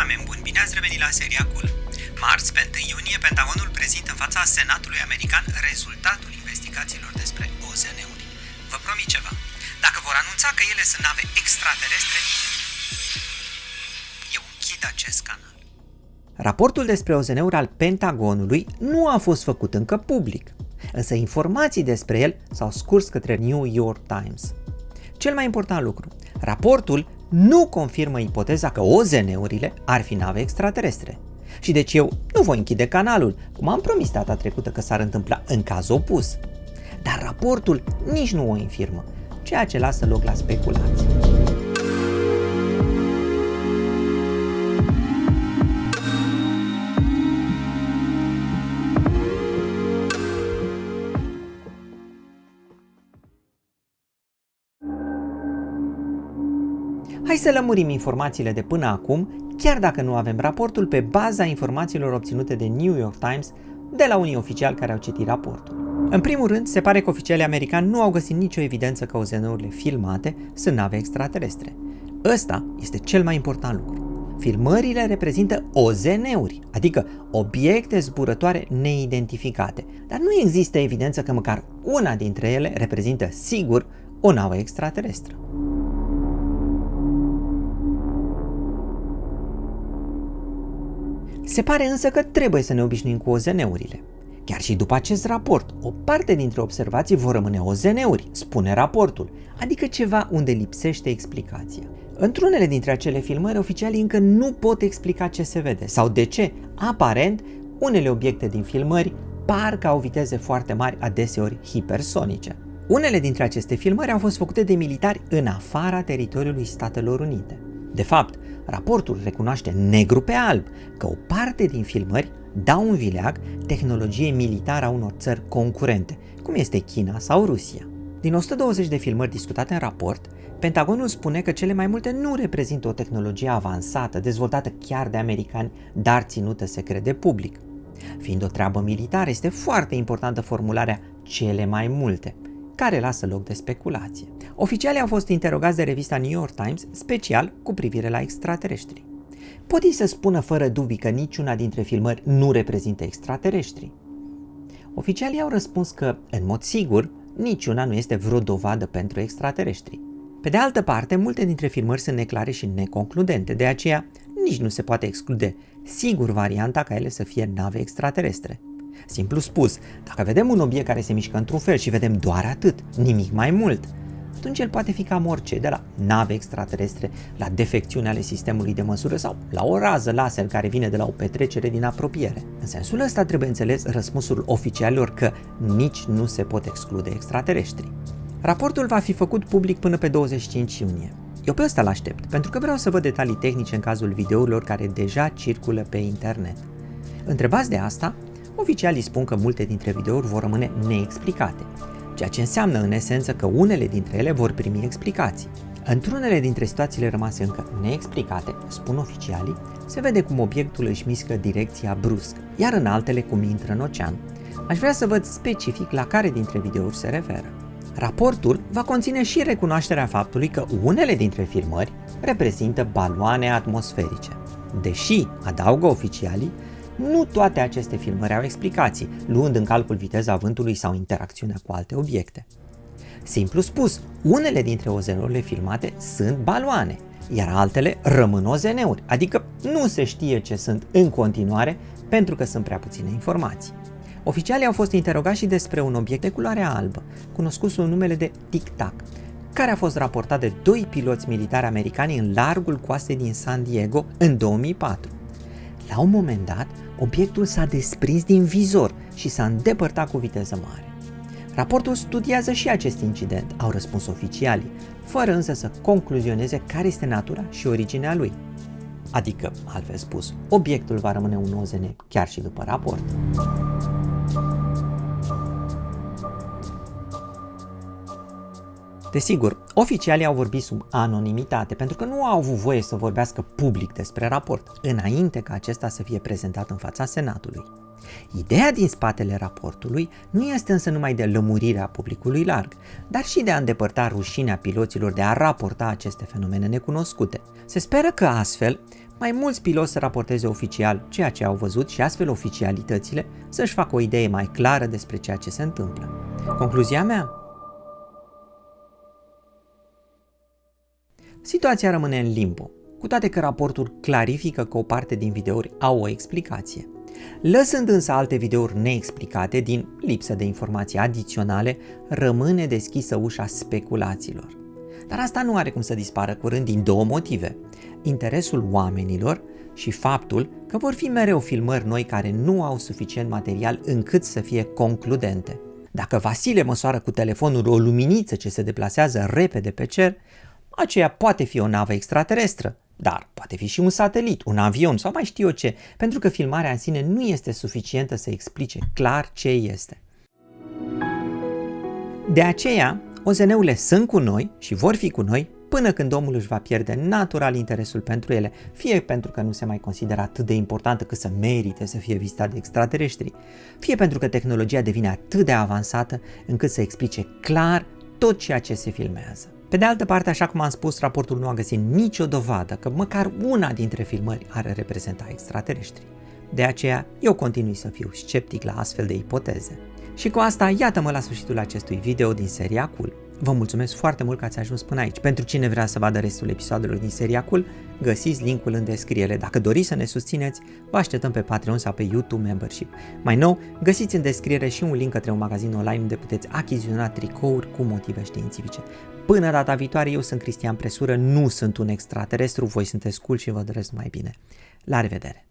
oameni buni, bine ați revenit la seria Cool. Marți, pe 1 iunie, Pentagonul prezintă în fața Senatului American rezultatul investigațiilor despre OZN-uri. Vă promit ceva. Dacă vor anunța că ele sunt nave extraterestre, eu închid acest canal. Raportul despre OZN-uri al Pentagonului nu a fost făcut încă public, însă informații despre el s-au scurs către New York Times. Cel mai important lucru, raportul nu confirmă ipoteza că OZN-urile ar fi nave extraterestre. Și deci eu nu voi închide canalul, cum am promis data trecută că s-ar întâmpla în caz opus. Dar raportul nici nu o infirmă, ceea ce lasă loc la speculații. Hai să lămurim informațiile de până acum, chiar dacă nu avem raportul, pe baza informațiilor obținute de New York Times de la unii oficiali care au citit raportul. În primul rând, se pare că oficialii americani nu au găsit nicio evidență că OZN-urile filmate sunt nave extraterestre. Ăsta este cel mai important lucru. Filmările reprezintă OZN-uri, adică obiecte zburătoare neidentificate, dar nu există evidență că măcar una dintre ele reprezintă sigur o navă extraterestră. Se pare însă că trebuie să ne obișnuim cu OZN-urile. Chiar și după acest raport, o parte dintre observații vor rămâne OZN-uri, spune raportul, adică ceva unde lipsește explicația. Într-unele dintre acele filmări, oficialii încă nu pot explica ce se vede sau de ce, aparent, unele obiecte din filmări par că au viteze foarte mari, adeseori hipersonice. Unele dintre aceste filmări au fost făcute de militari în afara teritoriului Statelor Unite. De fapt, raportul recunoaște negru pe alb că o parte din filmări dau un vileag tehnologie militară a unor țări concurente, cum este China sau Rusia. Din 120 de filmări discutate în raport, Pentagonul spune că cele mai multe nu reprezintă o tehnologie avansată, dezvoltată chiar de americani, dar ținută secret de public. Fiind o treabă militară, este foarte importantă formularea cele mai multe, care lasă loc de speculație. Oficialii au fost interogați de revista New York Times special cu privire la extraterestri. Pot ei să spună fără dubii că niciuna dintre filmări nu reprezintă extraterestri? Oficialii au răspuns că, în mod sigur, niciuna nu este vreo dovadă pentru extraterestri. Pe de altă parte, multe dintre filmări sunt neclare și neconcludente, de aceea nici nu se poate exclude sigur varianta ca ele să fie nave extraterestre. Simplu spus, dacă vedem un obiect care se mișcă într-un fel și vedem doar atât, nimic mai mult, atunci el poate fi cam orice, de la nave extraterestre, la defecțiune ale sistemului de măsură sau la o rază laser care vine de la o petrecere din apropiere. În sensul ăsta trebuie înțeles răspunsul oficialilor că nici nu se pot exclude extraterestri. Raportul va fi făcut public până pe 25 iunie. Eu pe ăsta l-aștept, pentru că vreau să văd detalii tehnice în cazul videourilor care deja circulă pe internet. Întrebați de asta, oficialii spun că multe dintre videouri vor rămâne neexplicate, ceea ce înseamnă în esență că unele dintre ele vor primi explicații. Într-unele dintre situațiile rămase încă neexplicate, spun oficialii, se vede cum obiectul își miscă direcția brusc, iar în altele cum intră în ocean. Aș vrea să văd specific la care dintre videouri se referă. Raportul va conține și recunoașterea faptului că unele dintre filmări reprezintă baloane atmosferice. Deși, adaugă oficialii, nu toate aceste filmări au explicații, luând în calcul viteza vântului sau interacțiunea cu alte obiecte. Simplu spus, unele dintre OZN-urile filmate sunt baloane, iar altele rămân OZN-uri, adică nu se știe ce sunt în continuare pentru că sunt prea puține informații. Oficialii au fost interogați și despre un obiect de culoare albă, cunoscut sub numele de Tic Tac, care a fost raportat de doi piloți militari americani în largul coastei din San Diego în 2004. La un moment dat, obiectul s-a desprins din vizor și s-a îndepărtat cu viteză mare. Raportul studiază și acest incident, au răspuns oficialii, fără însă să concluzioneze care este natura și originea lui. Adică, altfel spus, obiectul va rămâne un OZN chiar și după raport. Desigur, oficialii au vorbit sub anonimitate pentru că nu au avut voie să vorbească public despre raport, înainte ca acesta să fie prezentat în fața Senatului. Ideea din spatele raportului nu este însă numai de lămurirea publicului larg, dar și de a îndepărta rușinea piloților de a raporta aceste fenomene necunoscute. Se speră că astfel mai mulți piloți să raporteze oficial ceea ce au văzut și astfel oficialitățile să-și facă o idee mai clară despre ceea ce se întâmplă. Concluzia mea? Situația rămâne în limbo, cu toate că raportul clarifică că o parte din videouri au o explicație. Lăsând însă alte videouri neexplicate din lipsă de informații adiționale, rămâne deschisă ușa speculațiilor. Dar asta nu are cum să dispară curând din două motive. Interesul oamenilor și faptul că vor fi mereu filmări noi care nu au suficient material încât să fie concludente. Dacă Vasile măsoară cu telefonul o luminiță ce se deplasează repede pe cer, aceea poate fi o navă extraterestră, dar poate fi și un satelit, un avion sau mai știu eu ce, pentru că filmarea în sine nu este suficientă să explice clar ce este. De aceea, OZN-urile sunt cu noi și vor fi cu noi până când omul își va pierde natural interesul pentru ele, fie pentru că nu se mai consideră atât de importantă că să merite să fie vizitat de extraterestri, fie pentru că tehnologia devine atât de avansată încât să explice clar tot ceea ce se filmează. Pe de altă parte, așa cum am spus, raportul nu a găsit nicio dovadă că măcar una dintre filmări are reprezenta extraterestri. De aceea, eu continui să fiu sceptic la astfel de ipoteze. Și cu asta, iată-mă la sfârșitul acestui video din seria Cool. Vă mulțumesc foarte mult că ați ajuns până aici. Pentru cine vrea să vadă restul episoadelor din seria Cool, găsiți linkul în descriere. Dacă doriți să ne susțineți, vă așteptăm pe Patreon sau pe YouTube Membership. Mai nou, găsiți în descriere și un link către un magazin online unde puteți achiziționa tricouri cu motive științifice. Până data viitoare, eu sunt Cristian Presură, nu sunt un extraterestru, voi sunteți cool și vă doresc mai bine. La revedere!